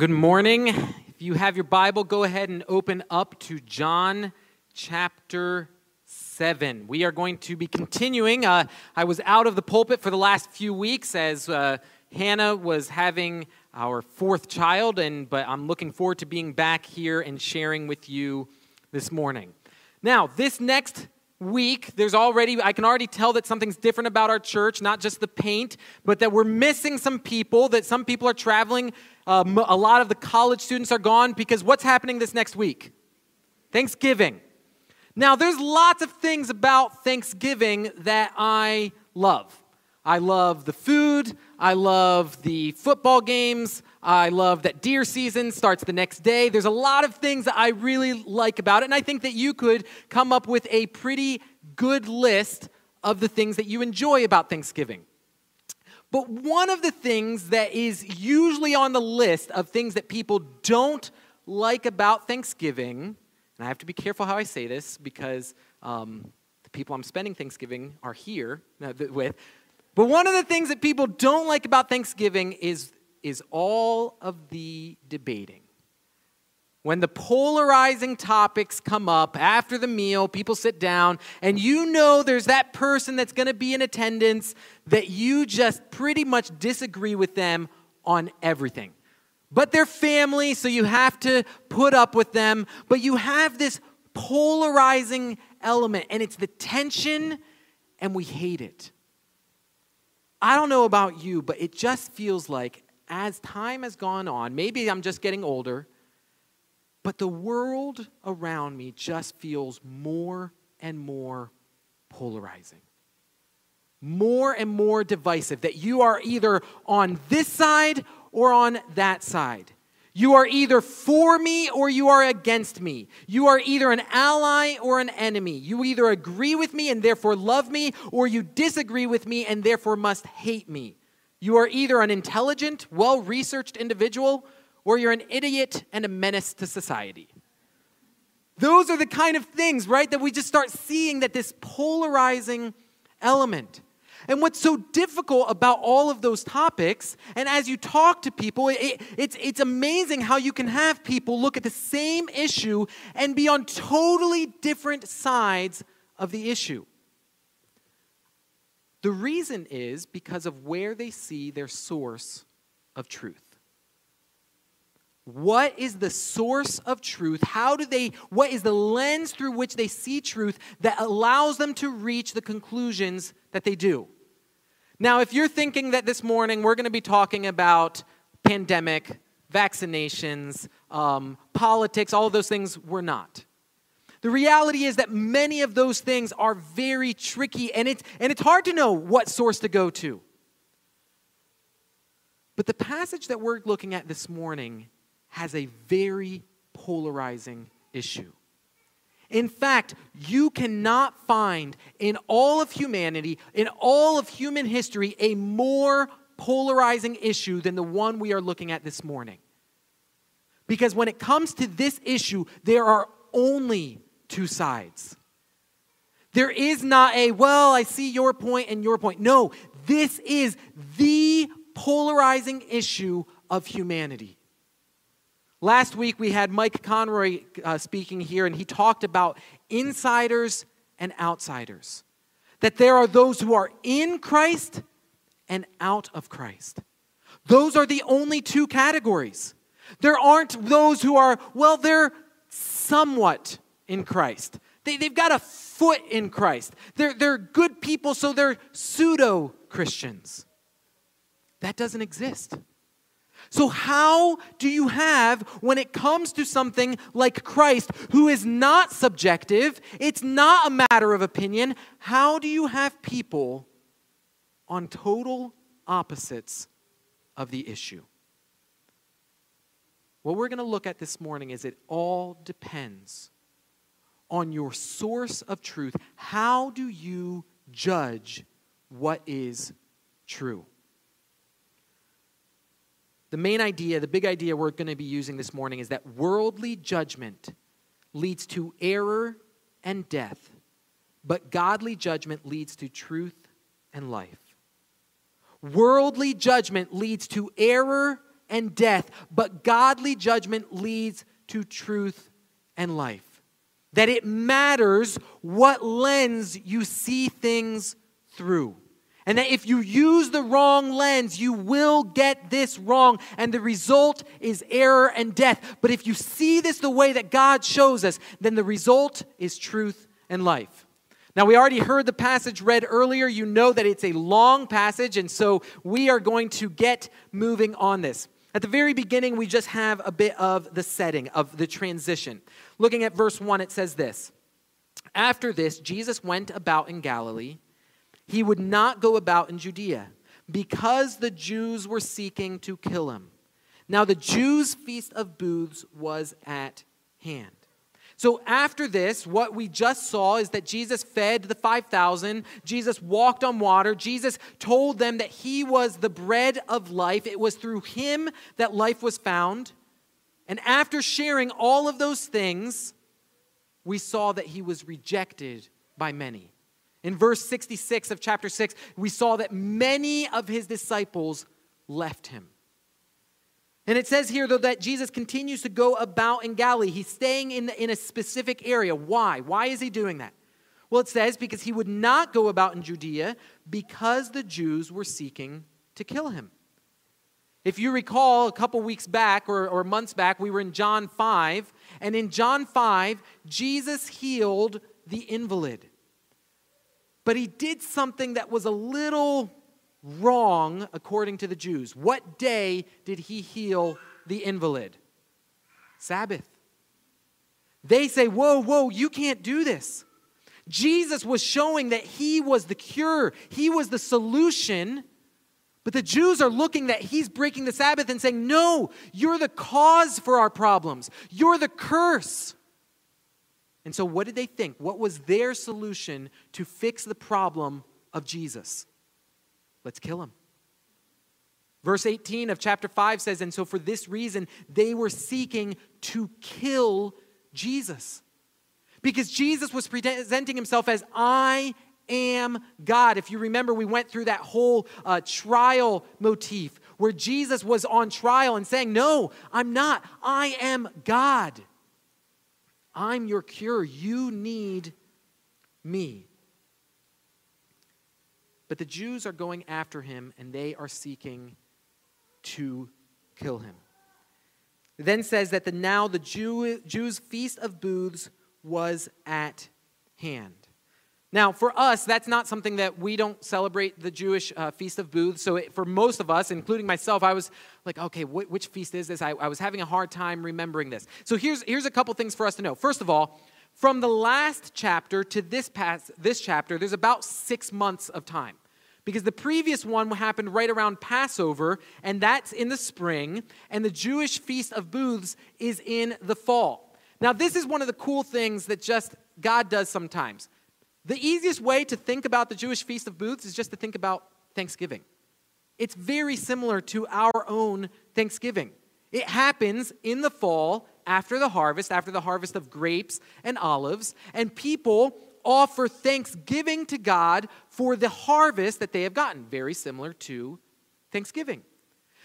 good morning. If you have your Bible, go ahead and open up to John chapter 7. We are going to be continuing. Uh, I was out of the pulpit for the last few weeks as uh, Hannah was having our fourth child, and, but I'm looking forward to being back here and sharing with you this morning. Now, this next week, there's already, I can already tell that something's different about our church, not just the paint, but that we're missing some people, that some people are traveling. Um, a lot of the college students are gone because what's happening this next week? Thanksgiving. Now, there's lots of things about Thanksgiving that I love. I love the food. I love the football games. I love that deer season starts the next day. There's a lot of things that I really like about it, and I think that you could come up with a pretty good list of the things that you enjoy about Thanksgiving. But one of the things that is usually on the list of things that people don't like about Thanksgiving, and I have to be careful how I say this because um, the people I'm spending Thanksgiving are here uh, with. But one of the things that people don't like about Thanksgiving is is all of the debating. When the polarizing topics come up after the meal, people sit down, and you know there's that person that's going to be in attendance that you just pretty much disagree with them on everything. But they're family, so you have to put up with them. But you have this polarizing element, and it's the tension, and we hate it. I don't know about you, but it just feels like as time has gone on, maybe I'm just getting older, but the world around me just feels more and more polarizing, more and more divisive, that you are either on this side or on that side. You are either for me or you are against me. You are either an ally or an enemy. You either agree with me and therefore love me, or you disagree with me and therefore must hate me. You are either an intelligent, well researched individual, or you're an idiot and a menace to society. Those are the kind of things, right, that we just start seeing that this polarizing element. And what's so difficult about all of those topics, and as you talk to people, it, it's, it's amazing how you can have people look at the same issue and be on totally different sides of the issue. The reason is because of where they see their source of truth. What is the source of truth? How do they, what is the lens through which they see truth that allows them to reach the conclusions that they do? Now, if you're thinking that this morning we're going to be talking about pandemic, vaccinations, um, politics, all those things, we're not. The reality is that many of those things are very tricky and it's, and it's hard to know what source to go to. But the passage that we're looking at this morning has a very polarizing issue. In fact, you cannot find in all of humanity, in all of human history, a more polarizing issue than the one we are looking at this morning. Because when it comes to this issue, there are only two sides. There is not a, well, I see your point and your point. No, this is the polarizing issue of humanity. Last week we had Mike Conroy uh, speaking here, and he talked about insiders and outsiders. That there are those who are in Christ and out of Christ. Those are the only two categories. There aren't those who are, well, they're somewhat in Christ. They, they've got a foot in Christ. They're, they're good people, so they're pseudo Christians. That doesn't exist. So, how do you have, when it comes to something like Christ, who is not subjective, it's not a matter of opinion, how do you have people on total opposites of the issue? What we're going to look at this morning is it all depends on your source of truth, how do you judge what is true? The main idea, the big idea we're going to be using this morning is that worldly judgment leads to error and death, but godly judgment leads to truth and life. Worldly judgment leads to error and death, but godly judgment leads to truth and life. That it matters what lens you see things through. And that if you use the wrong lens, you will get this wrong. And the result is error and death. But if you see this the way that God shows us, then the result is truth and life. Now, we already heard the passage read earlier. You know that it's a long passage, and so we are going to get moving on this. At the very beginning, we just have a bit of the setting, of the transition. Looking at verse 1, it says this After this, Jesus went about in Galilee. He would not go about in Judea because the Jews were seeking to kill him. Now, the Jews' feast of booths was at hand. So, after this, what we just saw is that Jesus fed the 5,000. Jesus walked on water. Jesus told them that he was the bread of life. It was through him that life was found. And after sharing all of those things, we saw that he was rejected by many. In verse 66 of chapter 6, we saw that many of his disciples left him. And it says here, though, that Jesus continues to go about in Galilee. He's staying in, the, in a specific area. Why? Why is he doing that? Well, it says because he would not go about in Judea because the Jews were seeking to kill him. If you recall, a couple weeks back or, or months back, we were in John 5. And in John 5, Jesus healed the invalid. But he did something that was a little wrong according to the Jews. What day did he heal the invalid? Sabbath. They say, Whoa, whoa, you can't do this. Jesus was showing that he was the cure, he was the solution. But the Jews are looking that he's breaking the Sabbath and saying, No, you're the cause for our problems. You're the curse. And so, what did they think? What was their solution to fix the problem of Jesus? Let's kill him. Verse 18 of chapter 5 says, And so for this reason, they were seeking to kill Jesus. Because Jesus was presenting himself as, I am God. If you remember, we went through that whole uh, trial motif where Jesus was on trial and saying, No, I'm not. I am God. I'm your cure. You need me. But the Jews are going after him and they are seeking to kill him. It then says that the now the Jew, Jews' feast of booths was at hand. Now, for us, that's not something that we don't celebrate the Jewish uh, Feast of Booths. So, it, for most of us, including myself, I was like, okay, wh- which feast is this? I, I was having a hard time remembering this. So, here's, here's a couple things for us to know. First of all, from the last chapter to this, past, this chapter, there's about six months of time because the previous one happened right around Passover, and that's in the spring, and the Jewish Feast of Booths is in the fall. Now, this is one of the cool things that just God does sometimes. The easiest way to think about the Jewish Feast of Booths is just to think about Thanksgiving. It's very similar to our own Thanksgiving. It happens in the fall after the harvest, after the harvest of grapes and olives, and people offer thanksgiving to God for the harvest that they have gotten. Very similar to Thanksgiving.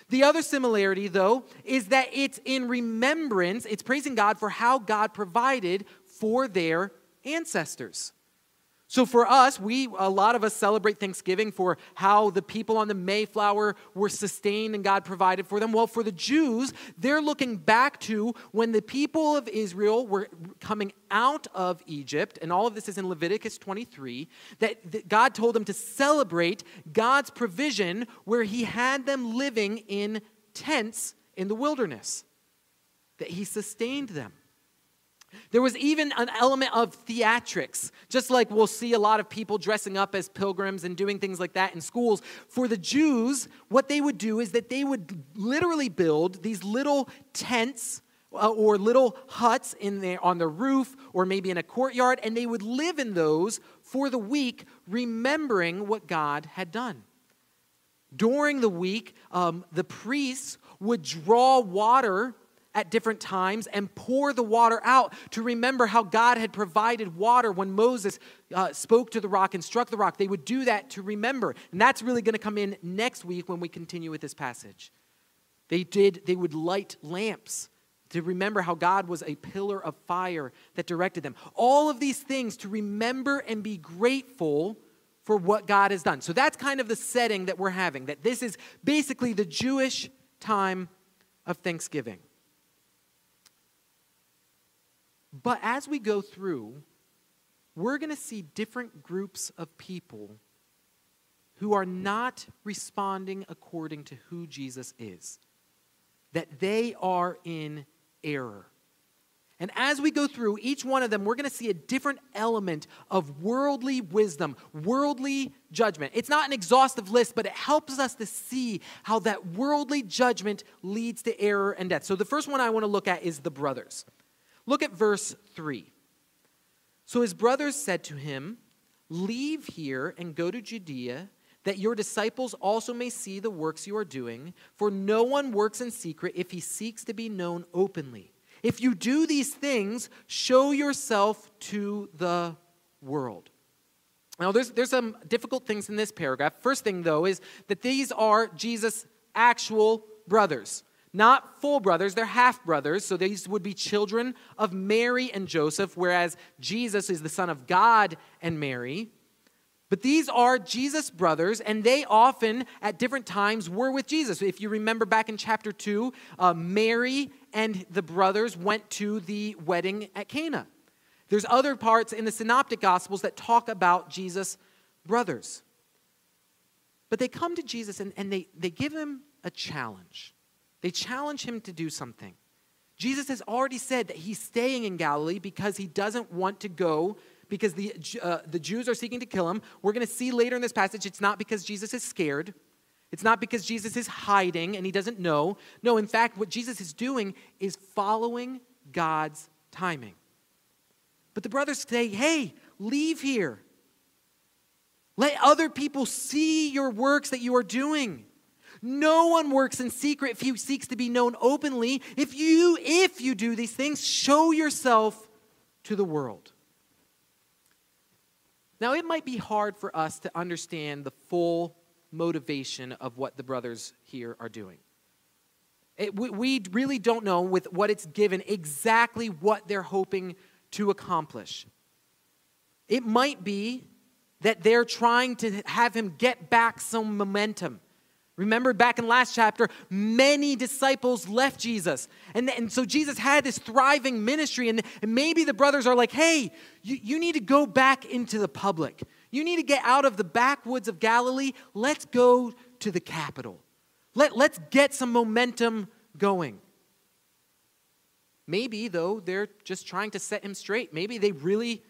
The other similarity, though, is that it's in remembrance, it's praising God for how God provided for their ancestors. So for us, we a lot of us celebrate Thanksgiving for how the people on the Mayflower were sustained and God provided for them. Well, for the Jews, they're looking back to when the people of Israel were coming out of Egypt, and all of this is in Leviticus 23, that God told them to celebrate God's provision where he had them living in tents in the wilderness. That he sustained them. There was even an element of theatrics, just like we'll see a lot of people dressing up as pilgrims and doing things like that in schools. For the Jews, what they would do is that they would literally build these little tents uh, or little huts in there on the roof or maybe in a courtyard, and they would live in those for the week, remembering what God had done. During the week, um, the priests would draw water at different times and pour the water out to remember how God had provided water when Moses uh, spoke to the rock and struck the rock. They would do that to remember. And that's really going to come in next week when we continue with this passage. They did they would light lamps to remember how God was a pillar of fire that directed them. All of these things to remember and be grateful for what God has done. So that's kind of the setting that we're having, that this is basically the Jewish time of Thanksgiving. But as we go through, we're going to see different groups of people who are not responding according to who Jesus is, that they are in error. And as we go through each one of them, we're going to see a different element of worldly wisdom, worldly judgment. It's not an exhaustive list, but it helps us to see how that worldly judgment leads to error and death. So the first one I want to look at is the brothers. Look at verse 3. So his brothers said to him, Leave here and go to Judea, that your disciples also may see the works you are doing. For no one works in secret if he seeks to be known openly. If you do these things, show yourself to the world. Now, there's, there's some difficult things in this paragraph. First thing, though, is that these are Jesus' actual brothers. Not full brothers, they're half brothers. So these would be children of Mary and Joseph, whereas Jesus is the son of God and Mary. But these are Jesus' brothers, and they often, at different times, were with Jesus. If you remember back in chapter 2, uh, Mary and the brothers went to the wedding at Cana. There's other parts in the Synoptic Gospels that talk about Jesus' brothers. But they come to Jesus and, and they, they give him a challenge. They challenge him to do something. Jesus has already said that he's staying in Galilee because he doesn't want to go because the, uh, the Jews are seeking to kill him. We're going to see later in this passage it's not because Jesus is scared. It's not because Jesus is hiding and he doesn't know. No, in fact, what Jesus is doing is following God's timing. But the brothers say, hey, leave here. Let other people see your works that you are doing. No one works in secret if he seeks to be known openly. If you if you do these things, show yourself to the world. Now, it might be hard for us to understand the full motivation of what the brothers here are doing. It, we, we really don't know with what it's given exactly what they're hoping to accomplish. It might be that they're trying to have him get back some momentum. Remember back in last chapter, many disciples left Jesus. And, and so Jesus had this thriving ministry. And, and maybe the brothers are like, hey, you, you need to go back into the public. You need to get out of the backwoods of Galilee. Let's go to the capital. Let, let's get some momentum going. Maybe, though, they're just trying to set him straight. Maybe they really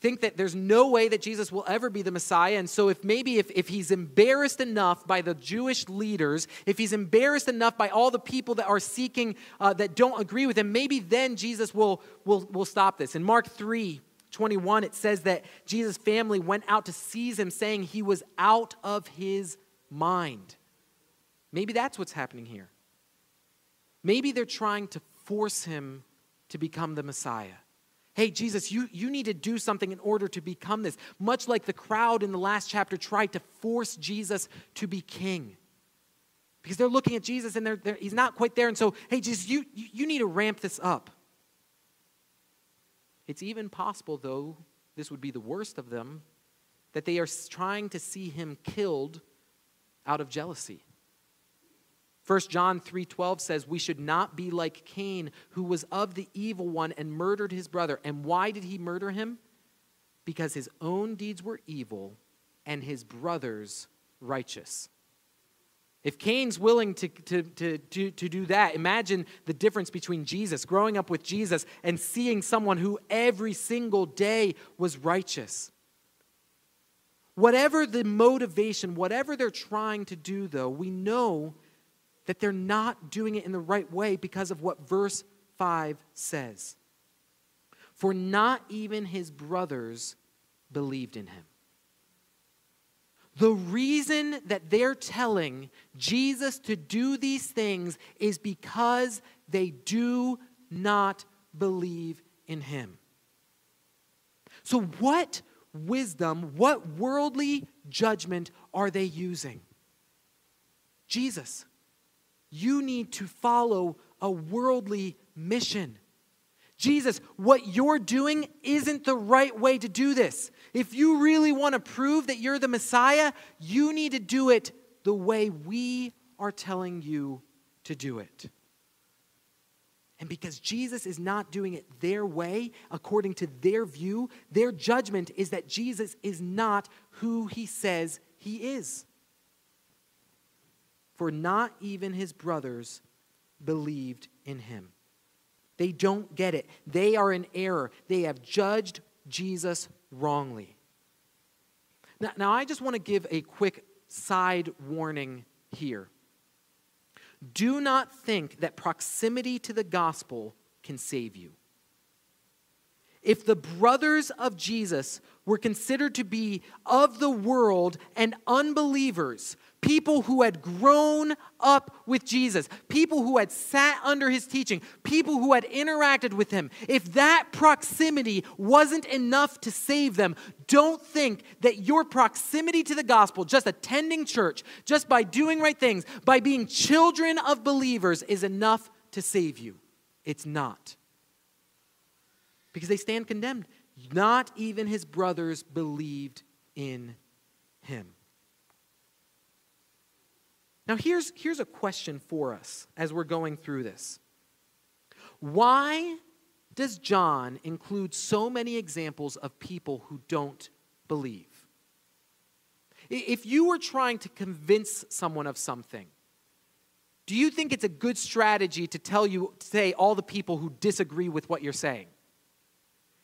think that there's no way that Jesus will ever be the Messiah. And so, if maybe if, if he's embarrassed enough by the Jewish leaders, if he's embarrassed enough by all the people that are seeking, uh, that don't agree with him, maybe then Jesus will, will, will stop this. In Mark 3, 21, it says that Jesus' family went out to seize him, saying he was out of his mind. Maybe that's what's happening here. Maybe they're trying to force him to become the Messiah. Hey, Jesus, you, you need to do something in order to become this. Much like the crowd in the last chapter tried to force Jesus to be king. Because they're looking at Jesus and they're, they're, he's not quite there. And so, hey, Jesus, you, you need to ramp this up. It's even possible, though, this would be the worst of them, that they are trying to see him killed out of jealousy. 1 John 3:12 says we should not be like Cain who was of the evil one and murdered his brother. And why did he murder him? Because his own deeds were evil and his brother's righteous. If Cain's willing to, to, to, to, to do that, imagine the difference between Jesus, growing up with Jesus, and seeing someone who every single day was righteous. Whatever the motivation, whatever they're trying to do, though, we know that they're not doing it in the right way because of what verse 5 says. For not even his brothers believed in him. The reason that they're telling Jesus to do these things is because they do not believe in him. So, what wisdom, what worldly judgment are they using? Jesus. You need to follow a worldly mission. Jesus, what you're doing isn't the right way to do this. If you really want to prove that you're the Messiah, you need to do it the way we are telling you to do it. And because Jesus is not doing it their way, according to their view, their judgment is that Jesus is not who he says he is. For not even his brothers believed in him. They don't get it. They are in error. They have judged Jesus wrongly. Now, now I just want to give a quick side warning here. Do not think that proximity to the gospel can save you. If the brothers of Jesus were considered to be of the world and unbelievers, people who had grown up with Jesus, people who had sat under his teaching, people who had interacted with him, if that proximity wasn't enough to save them, don't think that your proximity to the gospel, just attending church, just by doing right things, by being children of believers, is enough to save you. It's not. Because they stand condemned. Not even his brothers believed in him. Now, here's, here's a question for us as we're going through this. Why does John include so many examples of people who don't believe? If you were trying to convince someone of something, do you think it's a good strategy to tell you, say, all the people who disagree with what you're saying?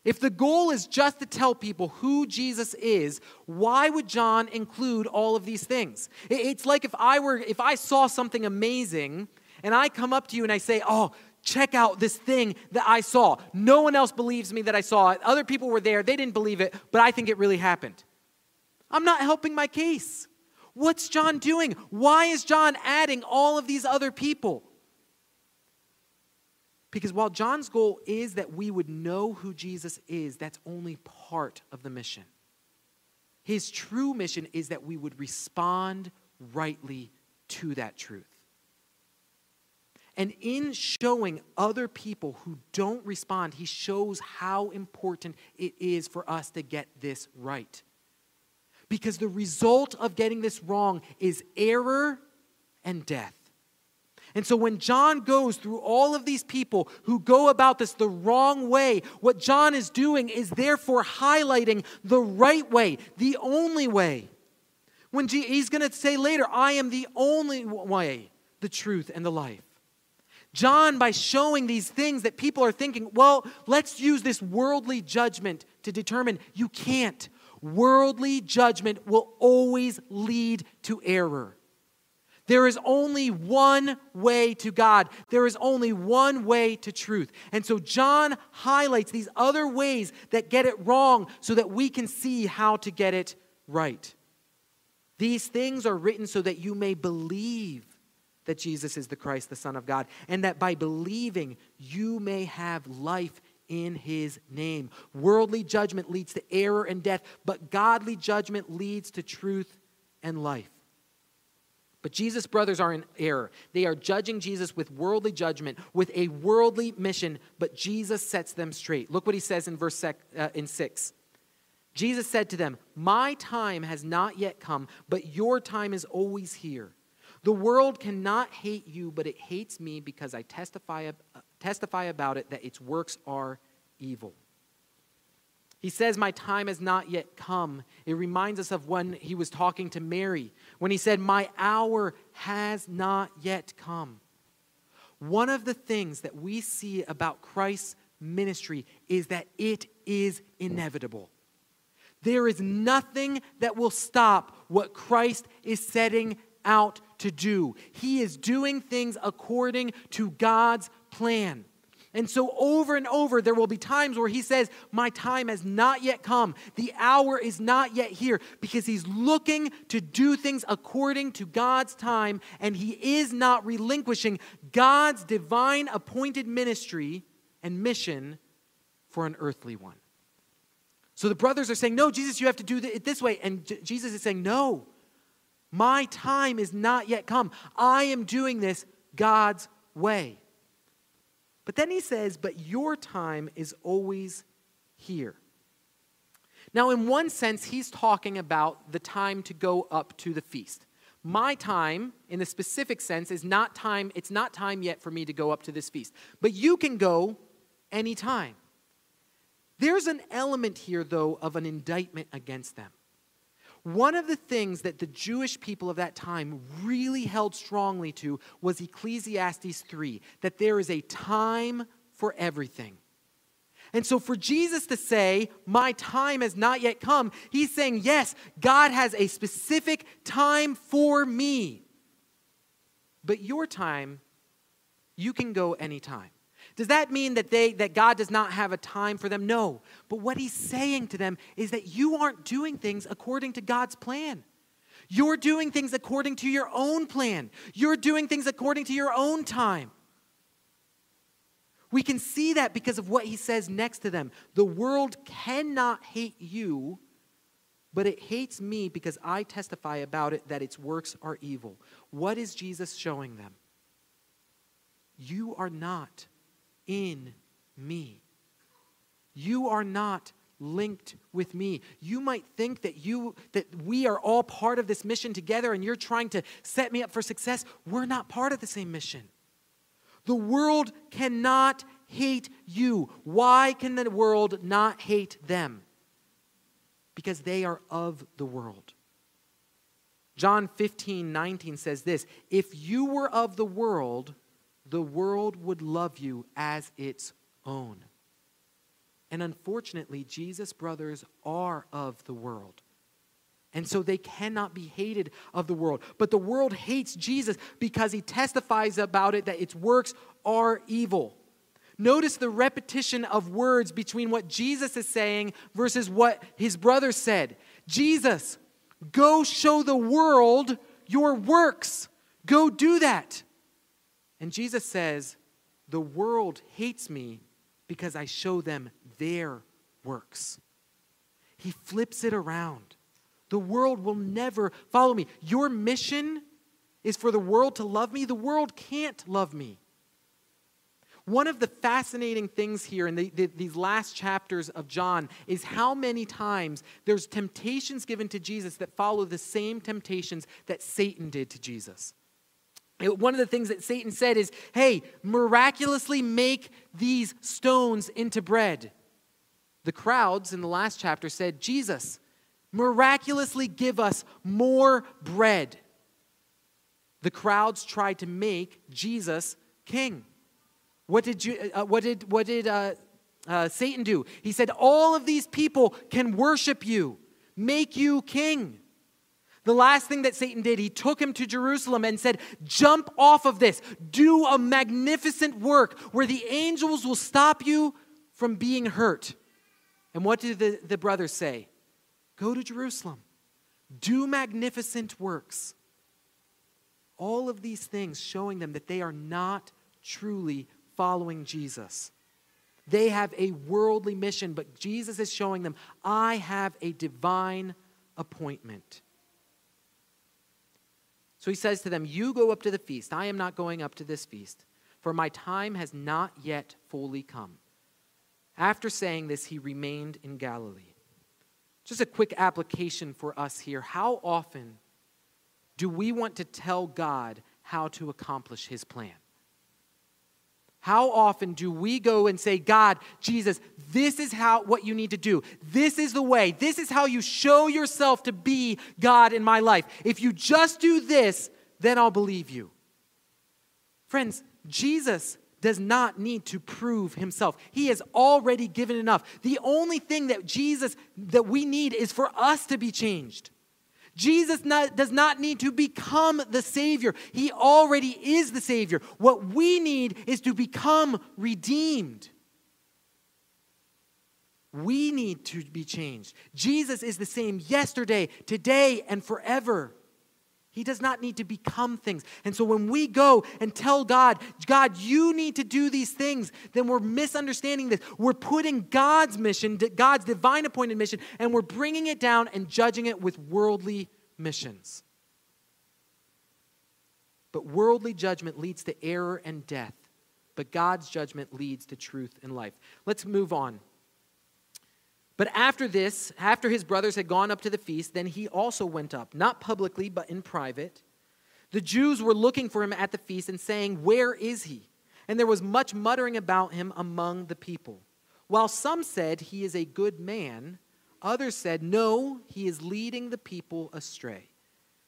If the goal is just to tell people who Jesus is, why would John include all of these things? It's like if I were if I saw something amazing and I come up to you and I say, "Oh, check out this thing that I saw." No one else believes me that I saw it. Other people were there, they didn't believe it, but I think it really happened. I'm not helping my case. What's John doing? Why is John adding all of these other people? Because while John's goal is that we would know who Jesus is, that's only part of the mission. His true mission is that we would respond rightly to that truth. And in showing other people who don't respond, he shows how important it is for us to get this right. Because the result of getting this wrong is error and death. And so when John goes through all of these people who go about this the wrong way, what John is doing is therefore highlighting the right way, the only way. When G- he's going to say later, I am the only way, the truth, and the life. John, by showing these things that people are thinking, well, let's use this worldly judgment to determine you can't. Worldly judgment will always lead to error. There is only one way to God. There is only one way to truth. And so John highlights these other ways that get it wrong so that we can see how to get it right. These things are written so that you may believe that Jesus is the Christ, the Son of God, and that by believing you may have life in his name. Worldly judgment leads to error and death, but godly judgment leads to truth and life. But Jesus' brothers are in error. They are judging Jesus with worldly judgment, with a worldly mission, but Jesus sets them straight. Look what he says in verse sec, uh, in 6. Jesus said to them, My time has not yet come, but your time is always here. The world cannot hate you, but it hates me because I testify, uh, testify about it that its works are evil. He says, My time has not yet come. It reminds us of when he was talking to Mary, when he said, My hour has not yet come. One of the things that we see about Christ's ministry is that it is inevitable. There is nothing that will stop what Christ is setting out to do. He is doing things according to God's plan. And so, over and over, there will be times where he says, My time has not yet come. The hour is not yet here because he's looking to do things according to God's time, and he is not relinquishing God's divine appointed ministry and mission for an earthly one. So the brothers are saying, No, Jesus, you have to do it this way. And Jesus is saying, No, my time is not yet come. I am doing this God's way. But then he says, But your time is always here. Now, in one sense, he's talking about the time to go up to the feast. My time, in the specific sense, is not time, it's not time yet for me to go up to this feast. But you can go anytime. There's an element here, though, of an indictment against them. One of the things that the Jewish people of that time really held strongly to was Ecclesiastes 3 that there is a time for everything. And so, for Jesus to say, My time has not yet come, he's saying, Yes, God has a specific time for me. But your time, you can go anytime. Does that mean that, they, that God does not have a time for them? No. But what he's saying to them is that you aren't doing things according to God's plan. You're doing things according to your own plan, you're doing things according to your own time. We can see that because of what he says next to them. The world cannot hate you, but it hates me because I testify about it that its works are evil. What is Jesus showing them? You are not in me. You are not linked with me. You might think that you that we are all part of this mission together and you're trying to set me up for success. We're not part of the same mission. The world cannot hate you. Why can the world not hate them? Because they are of the world. John 15, 19 says this If you were of the world, the world would love you as its own. And unfortunately, Jesus' brothers are of the world. And so they cannot be hated of the world. But the world hates Jesus because he testifies about it that its works are evil. Notice the repetition of words between what Jesus is saying versus what his brothers said. Jesus, go show the world your works. Go do that. And Jesus says, The world hates me because I show them their works. He flips it around. The world will never follow me. Your mission is for the world to love me. The world can't love me. One of the fascinating things here in the, the, these last chapters of John is how many times there's temptations given to Jesus that follow the same temptations that Satan did to Jesus. One of the things that Satan said is, hey, miraculously make these stones into bread. The crowds in the last chapter said, Jesus, miraculously give us more bread. The crowds tried to make Jesus king. What did, you, uh, what did, what did uh, uh, Satan do? He said, All of these people can worship you, make you king. The last thing that Satan did, he took him to Jerusalem and said, Jump off of this. Do a magnificent work where the angels will stop you from being hurt. And what did the, the brothers say? Go to Jerusalem, do magnificent works. All of these things showing them that they are not truly following Jesus. They have a worldly mission, but Jesus is showing them, I have a divine appointment. So he says to them, You go up to the feast. I am not going up to this feast, for my time has not yet fully come. After saying this, he remained in Galilee. Just a quick application for us here. How often do we want to tell God how to accomplish his plan? How often do we go and say, God, Jesus, this is how what you need to do. This is the way. This is how you show yourself to be God in my life. If you just do this, then I'll believe you. Friends, Jesus does not need to prove himself. He has already given enough. The only thing that Jesus that we need is for us to be changed. Jesus not, does not need to become the Savior. He already is the Savior. What we need is to become redeemed. We need to be changed. Jesus is the same yesterday, today, and forever. He does not need to become things. And so when we go and tell God, God, you need to do these things, then we're misunderstanding this. We're putting God's mission, God's divine appointed mission, and we're bringing it down and judging it with worldly missions. But worldly judgment leads to error and death, but God's judgment leads to truth and life. Let's move on. But after this, after his brothers had gone up to the feast, then he also went up, not publicly, but in private. The Jews were looking for him at the feast and saying, Where is he? And there was much muttering about him among the people. While some said, He is a good man, others said, No, he is leading the people astray.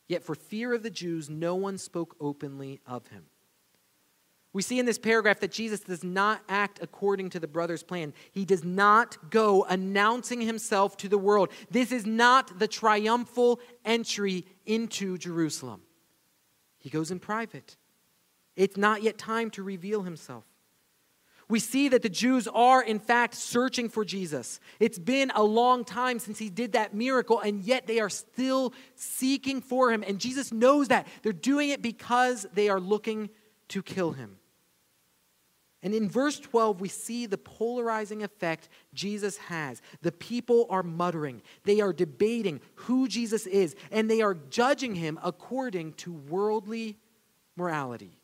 Yet for fear of the Jews, no one spoke openly of him. We see in this paragraph that Jesus does not act according to the brother's plan. He does not go announcing himself to the world. This is not the triumphal entry into Jerusalem. He goes in private. It's not yet time to reveal himself we see that the Jews are, in fact, searching for Jesus. It's been a long time since he did that miracle, and yet they are still seeking for him. And Jesus knows that. They're doing it because they are looking to kill him. And in verse 12, we see the polarizing effect Jesus has. The people are muttering, they are debating who Jesus is, and they are judging him according to worldly morality.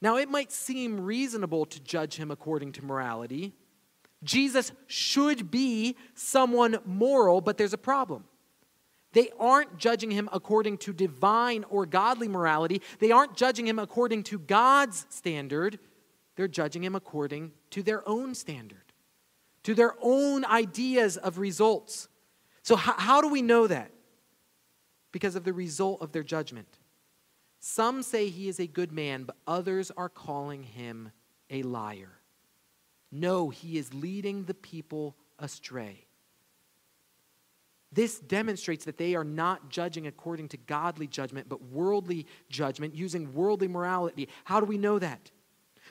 Now, it might seem reasonable to judge him according to morality. Jesus should be someone moral, but there's a problem. They aren't judging him according to divine or godly morality. They aren't judging him according to God's standard. They're judging him according to their own standard, to their own ideas of results. So, how, how do we know that? Because of the result of their judgment. Some say he is a good man, but others are calling him a liar. No, he is leading the people astray. This demonstrates that they are not judging according to godly judgment, but worldly judgment, using worldly morality. How do we know that?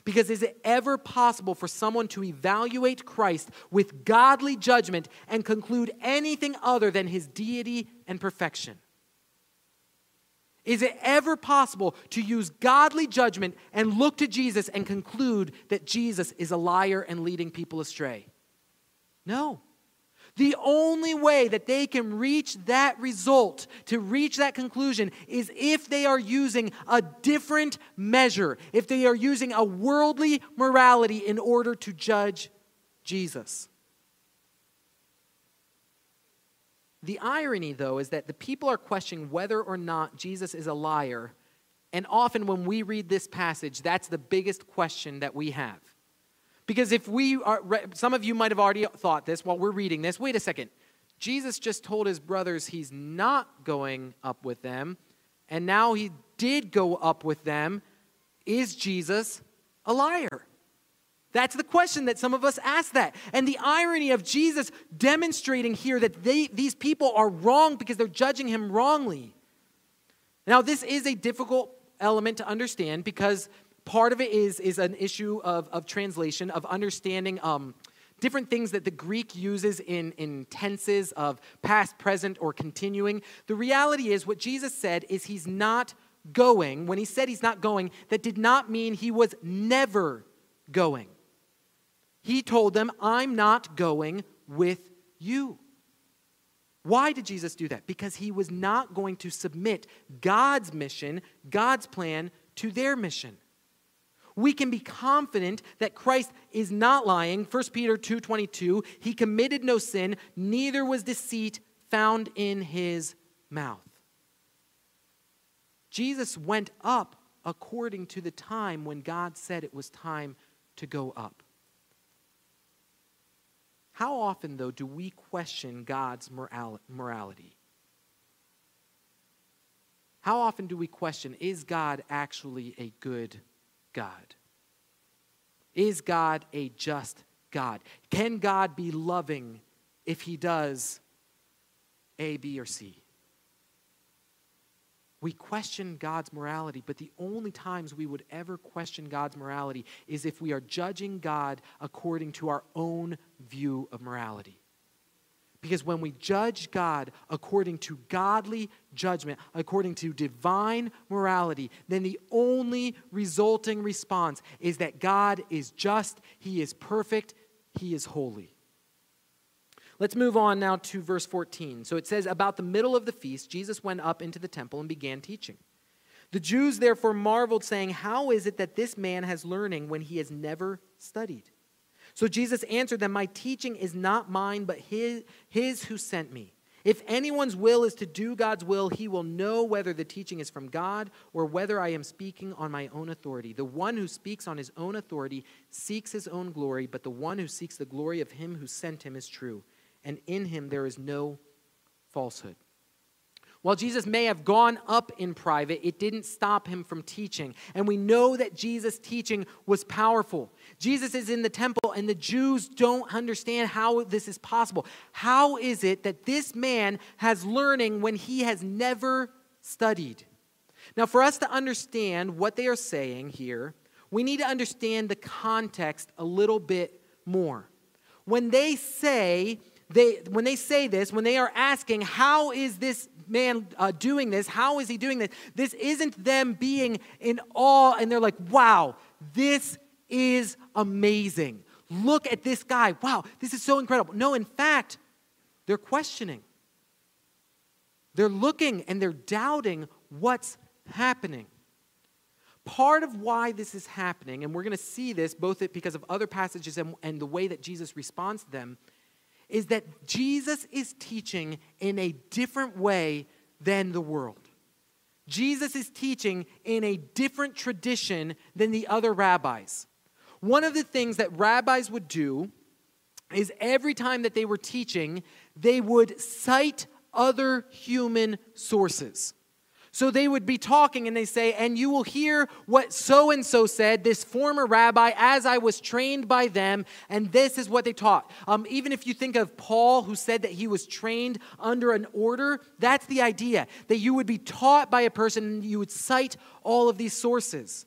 Because is it ever possible for someone to evaluate Christ with godly judgment and conclude anything other than his deity and perfection? Is it ever possible to use godly judgment and look to Jesus and conclude that Jesus is a liar and leading people astray? No. The only way that they can reach that result, to reach that conclusion, is if they are using a different measure, if they are using a worldly morality in order to judge Jesus. The irony, though, is that the people are questioning whether or not Jesus is a liar. And often when we read this passage, that's the biggest question that we have. Because if we are, some of you might have already thought this while we're reading this. Wait a second. Jesus just told his brothers he's not going up with them, and now he did go up with them. Is Jesus a liar? That's the question that some of us ask that. And the irony of Jesus demonstrating here that they, these people are wrong because they're judging him wrongly. Now, this is a difficult element to understand because part of it is, is an issue of, of translation, of understanding um, different things that the Greek uses in, in tenses of past, present, or continuing. The reality is, what Jesus said is he's not going. When he said he's not going, that did not mean he was never going. He told them, I'm not going with you. Why did Jesus do that? Because he was not going to submit God's mission, God's plan, to their mission. We can be confident that Christ is not lying. 1 Peter 2:22, he committed no sin, neither was deceit found in his mouth. Jesus went up according to the time when God said it was time to go up. How often, though, do we question God's morality? How often do we question, is God actually a good God? Is God a just God? Can God be loving if he does A, B, or C? We question God's morality, but the only times we would ever question God's morality is if we are judging God according to our own view of morality. Because when we judge God according to godly judgment, according to divine morality, then the only resulting response is that God is just, He is perfect, He is holy. Let's move on now to verse 14. So it says, About the middle of the feast, Jesus went up into the temple and began teaching. The Jews therefore marveled, saying, How is it that this man has learning when he has never studied? So Jesus answered them, My teaching is not mine, but his, his who sent me. If anyone's will is to do God's will, he will know whether the teaching is from God or whether I am speaking on my own authority. The one who speaks on his own authority seeks his own glory, but the one who seeks the glory of him who sent him is true, and in him there is no falsehood. While Jesus may have gone up in private, it didn't stop him from teaching. And we know that Jesus' teaching was powerful. Jesus is in the temple, and the Jews don't understand how this is possible. How is it that this man has learning when he has never studied? Now, for us to understand what they are saying here, we need to understand the context a little bit more. When they say, they, when they say this, when they are asking, how is this man uh, doing this? How is he doing this? This isn't them being in awe and they're like, wow, this is amazing. Look at this guy. Wow, this is so incredible. No, in fact, they're questioning. They're looking and they're doubting what's happening. Part of why this is happening, and we're going to see this both because of other passages and, and the way that Jesus responds to them, is that Jesus is teaching in a different way than the world. Jesus is teaching in a different tradition than the other rabbis. One of the things that rabbis would do is every time that they were teaching, they would cite other human sources. So they would be talking and they say, And you will hear what so and so said, this former rabbi, as I was trained by them, and this is what they taught. Um, even if you think of Paul, who said that he was trained under an order, that's the idea that you would be taught by a person and you would cite all of these sources.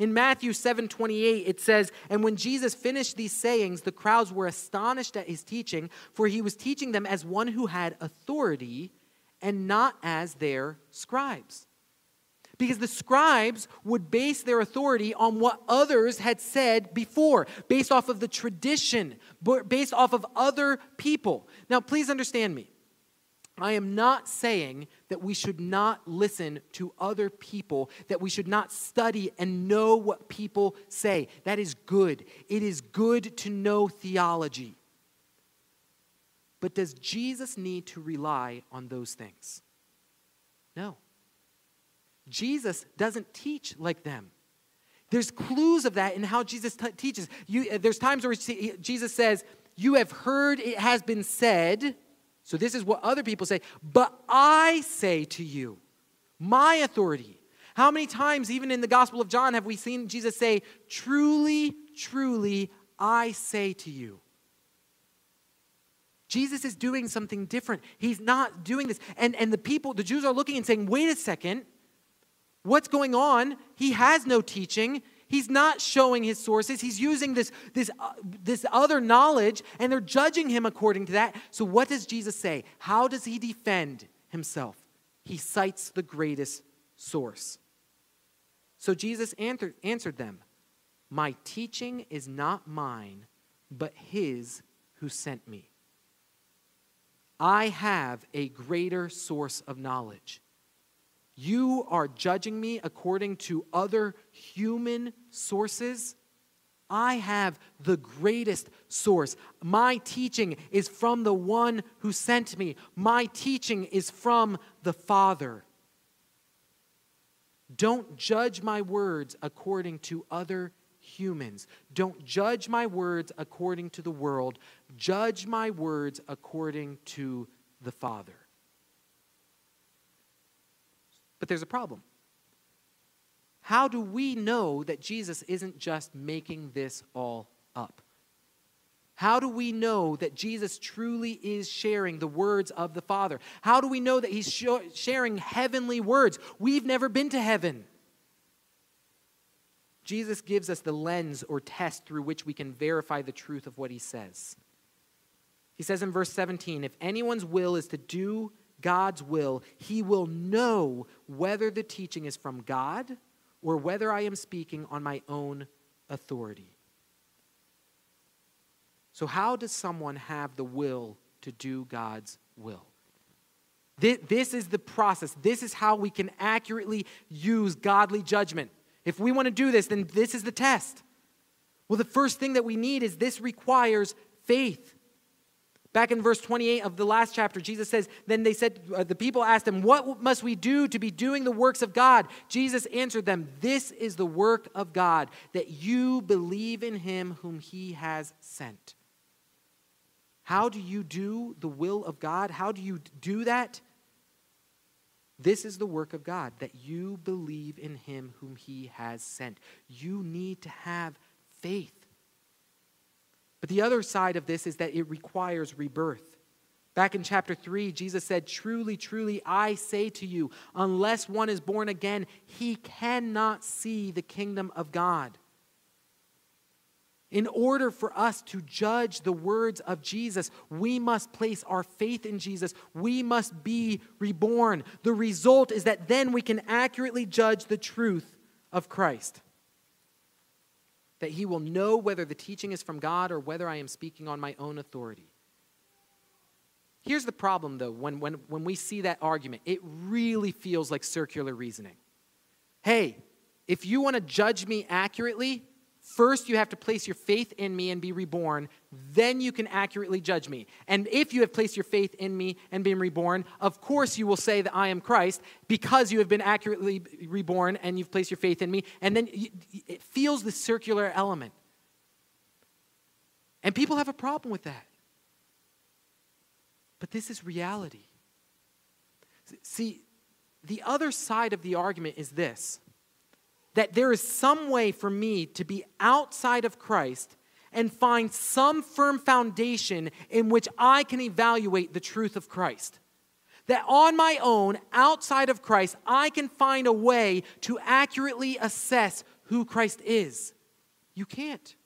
In Matthew 7 28, it says, And when Jesus finished these sayings, the crowds were astonished at his teaching, for he was teaching them as one who had authority and not as their scribes. Because the scribes would base their authority on what others had said before, based off of the tradition, based off of other people. Now, please understand me. I am not saying that we should not listen to other people, that we should not study and know what people say. That is good. It is good to know theology. But does Jesus need to rely on those things? No. Jesus doesn't teach like them. There's clues of that in how Jesus t- teaches. You, uh, there's times where Jesus says, You have heard it has been said. So this is what other people say. But I say to you, my authority. How many times, even in the Gospel of John, have we seen Jesus say, Truly, truly, I say to you? Jesus is doing something different. He's not doing this. And, and the people, the Jews are looking and saying, wait a second, what's going on? He has no teaching. He's not showing his sources. He's using this, this, uh, this other knowledge, and they're judging him according to that. So, what does Jesus say? How does he defend himself? He cites the greatest source. So, Jesus answered, answered them My teaching is not mine, but his who sent me. I have a greater source of knowledge. You are judging me according to other human sources. I have the greatest source. My teaching is from the one who sent me. My teaching is from the Father. Don't judge my words according to other humans. Don't judge my words according to the world. Judge my words according to the Father. But there's a problem. How do we know that Jesus isn't just making this all up? How do we know that Jesus truly is sharing the words of the Father? How do we know that he's sharing heavenly words? We've never been to heaven. Jesus gives us the lens or test through which we can verify the truth of what he says. He says in verse 17 if anyone's will is to do God's will, he will know whether the teaching is from God or whether I am speaking on my own authority. So, how does someone have the will to do God's will? This is the process. This is how we can accurately use godly judgment. If we want to do this, then this is the test. Well, the first thing that we need is this requires faith. Back in verse 28 of the last chapter, Jesus says, Then they said, uh, the people asked him, What must we do to be doing the works of God? Jesus answered them, This is the work of God, that you believe in him whom he has sent. How do you do the will of God? How do you do that? This is the work of God, that you believe in him whom he has sent. You need to have faith. But the other side of this is that it requires rebirth. Back in chapter 3, Jesus said, Truly, truly, I say to you, unless one is born again, he cannot see the kingdom of God. In order for us to judge the words of Jesus, we must place our faith in Jesus. We must be reborn. The result is that then we can accurately judge the truth of Christ that he will know whether the teaching is from God or whether I am speaking on my own authority. Here's the problem, though, when, when, when we see that argument, it really feels like circular reasoning. Hey, if you want to judge me accurately, First, you have to place your faith in me and be reborn. Then you can accurately judge me. And if you have placed your faith in me and been reborn, of course you will say that I am Christ because you have been accurately reborn and you've placed your faith in me. And then it feels the circular element. And people have a problem with that. But this is reality. See, the other side of the argument is this that there is some way for me to be outside of Christ and find some firm foundation in which I can evaluate the truth of Christ. That on my own, outside of Christ, I can find a way to accurately assess who Christ is. You can't.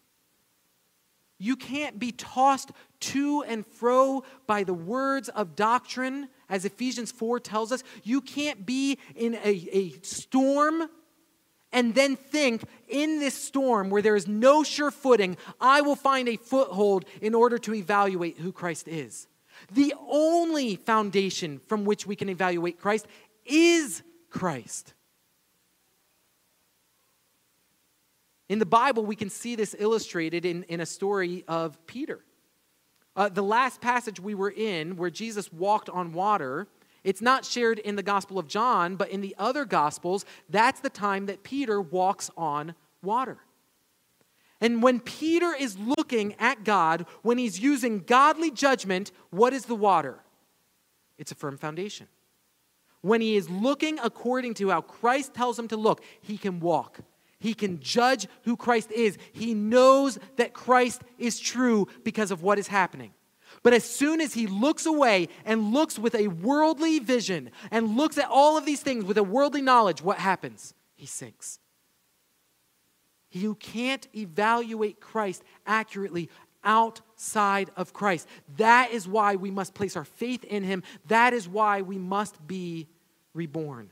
You can't be tossed to and fro by the words of doctrine, as Ephesians 4 tells us. You can't be in a, a storm and then think in this storm where there is no sure footing, I will find a foothold in order to evaluate who Christ is. The only foundation from which we can evaluate Christ is Christ. In the Bible, we can see this illustrated in, in a story of Peter. Uh, the last passage we were in, where Jesus walked on water, it's not shared in the Gospel of John, but in the other Gospels, that's the time that Peter walks on water. And when Peter is looking at God, when he's using godly judgment, what is the water? It's a firm foundation. When he is looking according to how Christ tells him to look, he can walk. He can judge who Christ is. He knows that Christ is true because of what is happening. But as soon as he looks away and looks with a worldly vision and looks at all of these things with a worldly knowledge, what happens? He sinks. You can't evaluate Christ accurately outside of Christ. That is why we must place our faith in him. That is why we must be reborn.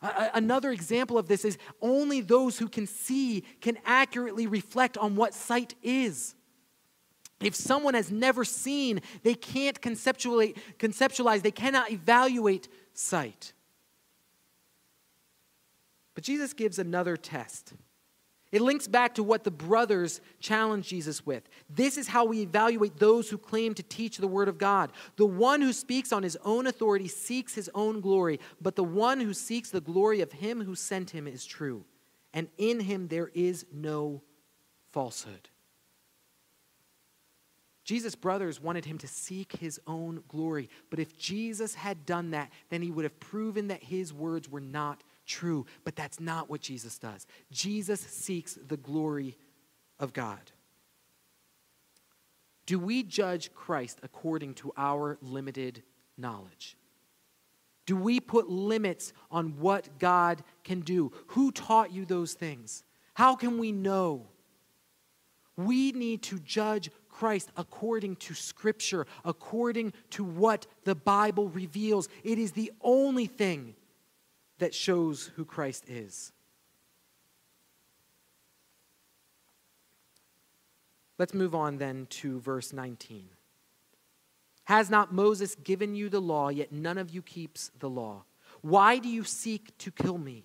Another example of this is only those who can see can accurately reflect on what sight is. If someone has never seen, they can't conceptualize, they cannot evaluate sight. But Jesus gives another test. It links back to what the brothers challenged Jesus with. This is how we evaluate those who claim to teach the Word of God. The one who speaks on his own authority seeks his own glory, but the one who seeks the glory of him who sent him is true, and in him there is no falsehood. Jesus' brothers wanted him to seek his own glory. But if Jesus had done that, then he would have proven that his words were not true. But that's not what Jesus does. Jesus seeks the glory of God. Do we judge Christ according to our limited knowledge? Do we put limits on what God can do? Who taught you those things? How can we know? We need to judge Christ according to Scripture, according to what the Bible reveals. It is the only thing that shows who Christ is. Let's move on then to verse 19. Has not Moses given you the law, yet none of you keeps the law? Why do you seek to kill me?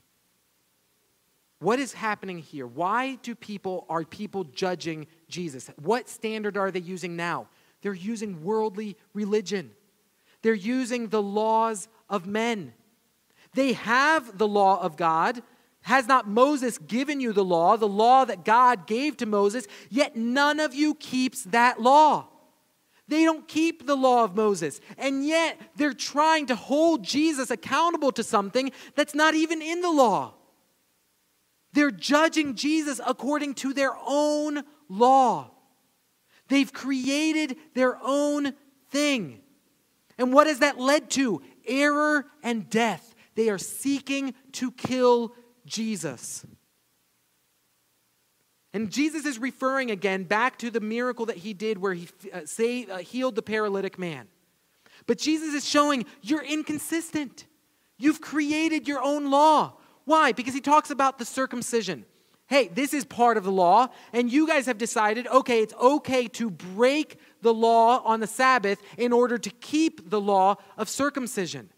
What is happening here? Why do people are people judging Jesus? What standard are they using now? They're using worldly religion. They're using the laws of men. They have the law of God. Has not Moses given you the law, the law that God gave to Moses? Yet none of you keeps that law. They don't keep the law of Moses. And yet they're trying to hold Jesus accountable to something that's not even in the law. They're judging Jesus according to their own law. They've created their own thing. And what has that led to? Error and death. They are seeking to kill Jesus. And Jesus is referring again back to the miracle that he did where he uh, saved, uh, healed the paralytic man. But Jesus is showing you're inconsistent. You've created your own law. Why? Because he talks about the circumcision. Hey, this is part of the law, and you guys have decided okay, it's okay to break the law on the Sabbath in order to keep the law of circumcision.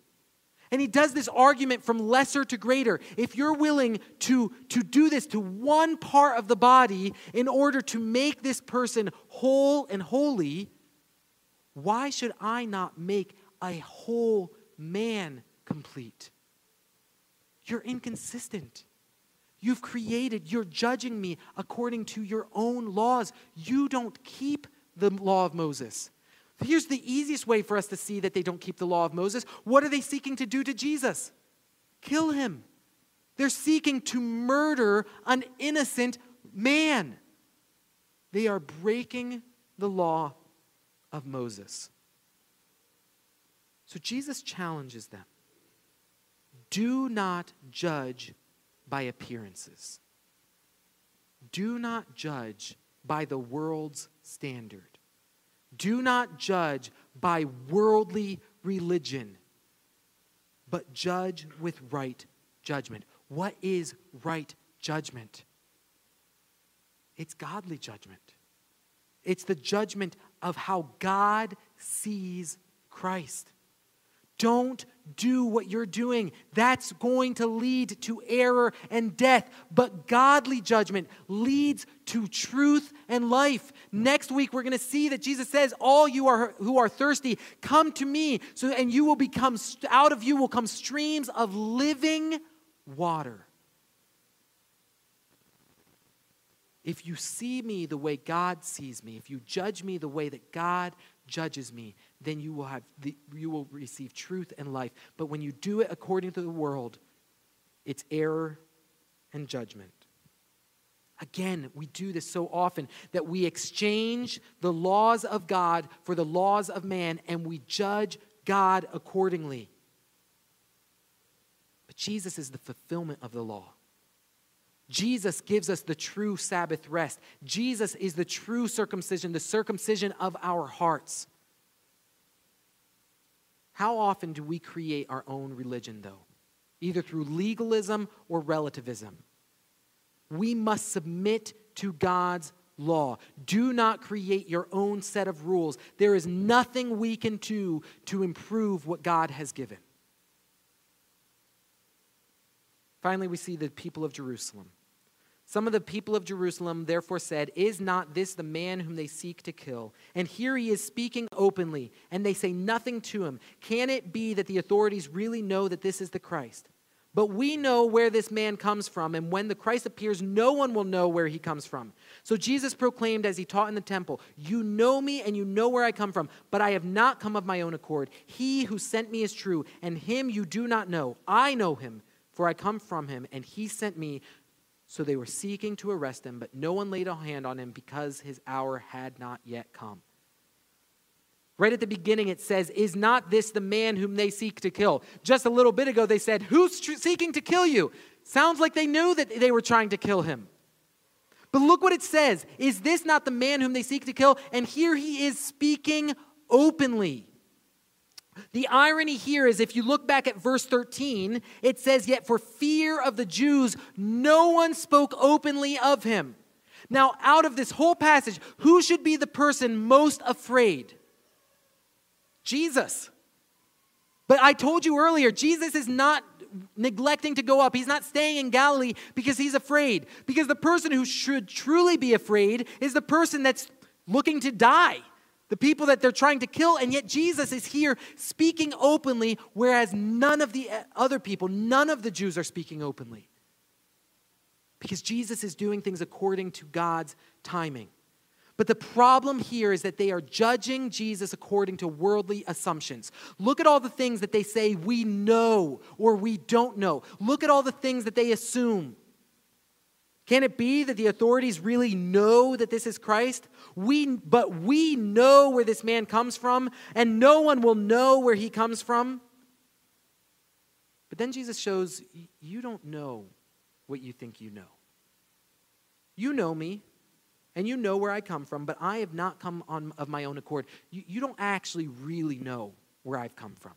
And he does this argument from lesser to greater. If you're willing to, to do this to one part of the body in order to make this person whole and holy, why should I not make a whole man complete? You're inconsistent. You've created, you're judging me according to your own laws. You don't keep the law of Moses. Here's the easiest way for us to see that they don't keep the law of Moses. What are they seeking to do to Jesus? Kill him. They're seeking to murder an innocent man. They are breaking the law of Moses. So Jesus challenges them do not judge by appearances, do not judge by the world's standard. Do not judge by worldly religion, but judge with right judgment. What is right judgment? It's godly judgment. It's the judgment of how God sees Christ. Don't do what you're doing. That's going to lead to error and death. But godly judgment leads to truth and life. Next week we're going to see that Jesus says, "All you are who are thirsty, come to me, so and you will become out of you will come streams of living water." If you see me the way God sees me, if you judge me the way that God judges me, then you will, have the, you will receive truth and life. But when you do it according to the world, it's error and judgment. Again, we do this so often that we exchange the laws of God for the laws of man and we judge God accordingly. But Jesus is the fulfillment of the law. Jesus gives us the true Sabbath rest. Jesus is the true circumcision, the circumcision of our hearts. How often do we create our own religion, though? Either through legalism or relativism. We must submit to God's law. Do not create your own set of rules. There is nothing we can do to improve what God has given. Finally, we see the people of Jerusalem. Some of the people of Jerusalem therefore said, Is not this the man whom they seek to kill? And here he is speaking openly, and they say nothing to him. Can it be that the authorities really know that this is the Christ? But we know where this man comes from, and when the Christ appears, no one will know where he comes from. So Jesus proclaimed as he taught in the temple, You know me, and you know where I come from, but I have not come of my own accord. He who sent me is true, and him you do not know. I know him, for I come from him, and he sent me. So they were seeking to arrest him, but no one laid a hand on him because his hour had not yet come. Right at the beginning, it says, Is not this the man whom they seek to kill? Just a little bit ago, they said, Who's tr- seeking to kill you? Sounds like they knew that they were trying to kill him. But look what it says Is this not the man whom they seek to kill? And here he is speaking openly. The irony here is if you look back at verse 13, it says, Yet for fear of the Jews, no one spoke openly of him. Now, out of this whole passage, who should be the person most afraid? Jesus. But I told you earlier, Jesus is not neglecting to go up. He's not staying in Galilee because he's afraid. Because the person who should truly be afraid is the person that's looking to die the people that they're trying to kill, and yet Jesus is here speaking openly, whereas none of the eh, other people, none of the Jews are speaking openly. Because Jesus is doing things according to God's timing. But the problem here is that they are judging Jesus according to worldly assumptions. Look at all the things that they say we know or we don't know. Look at all the things that they assume. Can it be that the authorities really know that this is Christ? We, but we know where this man comes from, and no one will know where he comes from. But then Jesus shows you don't know what you think you know. You know me, and you know where I come from, but I have not come on, of my own accord. You, you don't actually really know where I've come from.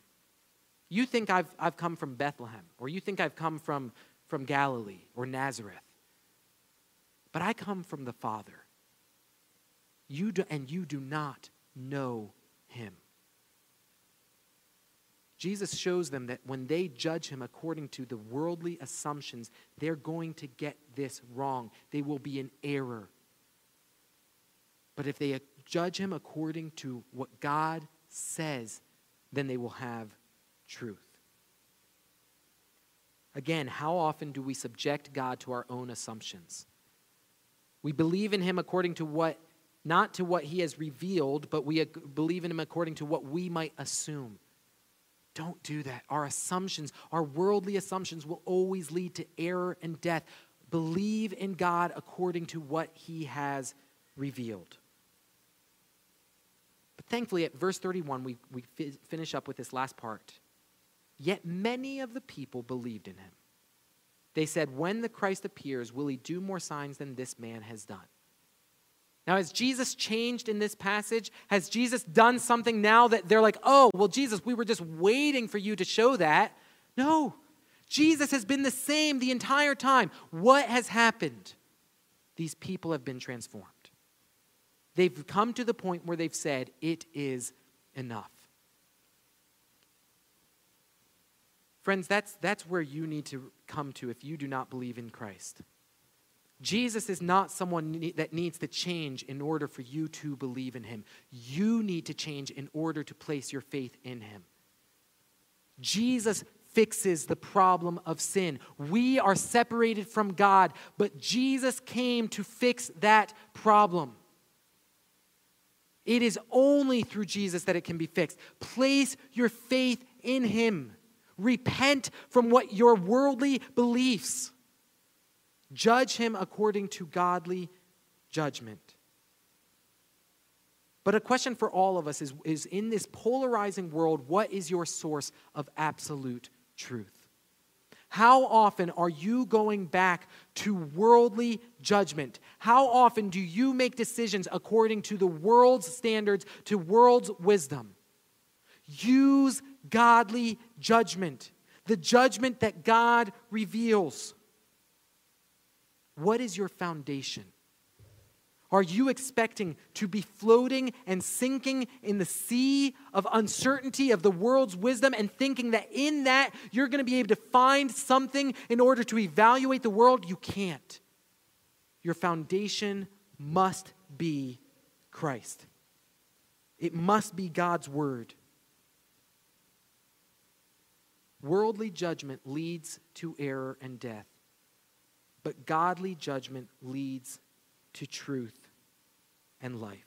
You think I've, I've come from Bethlehem, or you think I've come from, from Galilee or Nazareth. But I come from the Father. You do, and you do not know him. Jesus shows them that when they judge him according to the worldly assumptions, they're going to get this wrong. They will be in error. But if they judge him according to what God says, then they will have truth. Again, how often do we subject God to our own assumptions? We believe in him according to what, not to what he has revealed, but we believe in him according to what we might assume. Don't do that. Our assumptions, our worldly assumptions, will always lead to error and death. Believe in God according to what he has revealed. But thankfully, at verse 31, we, we finish up with this last part. Yet many of the people believed in him. They said, When the Christ appears, will he do more signs than this man has done? Now, has Jesus changed in this passage? Has Jesus done something now that they're like, oh, well, Jesus, we were just waiting for you to show that? No. Jesus has been the same the entire time. What has happened? These people have been transformed. They've come to the point where they've said, it is enough. Friends, that's, that's where you need to come to if you do not believe in Christ. Jesus is not someone that needs to change in order for you to believe in him. You need to change in order to place your faith in him. Jesus fixes the problem of sin. We are separated from God, but Jesus came to fix that problem. It is only through Jesus that it can be fixed. Place your faith in him. Repent from what your worldly beliefs. Judge him according to godly judgment. But a question for all of us is, is in this polarizing world, what is your source of absolute truth? How often are you going back to worldly judgment? How often do you make decisions according to the world's standards, to world's wisdom? Use godly judgment, the judgment that God reveals. What is your foundation? Are you expecting to be floating and sinking in the sea of uncertainty of the world's wisdom and thinking that in that you're going to be able to find something in order to evaluate the world? You can't. Your foundation must be Christ, it must be God's word. Worldly judgment leads to error and death, but godly judgment leads to truth and life.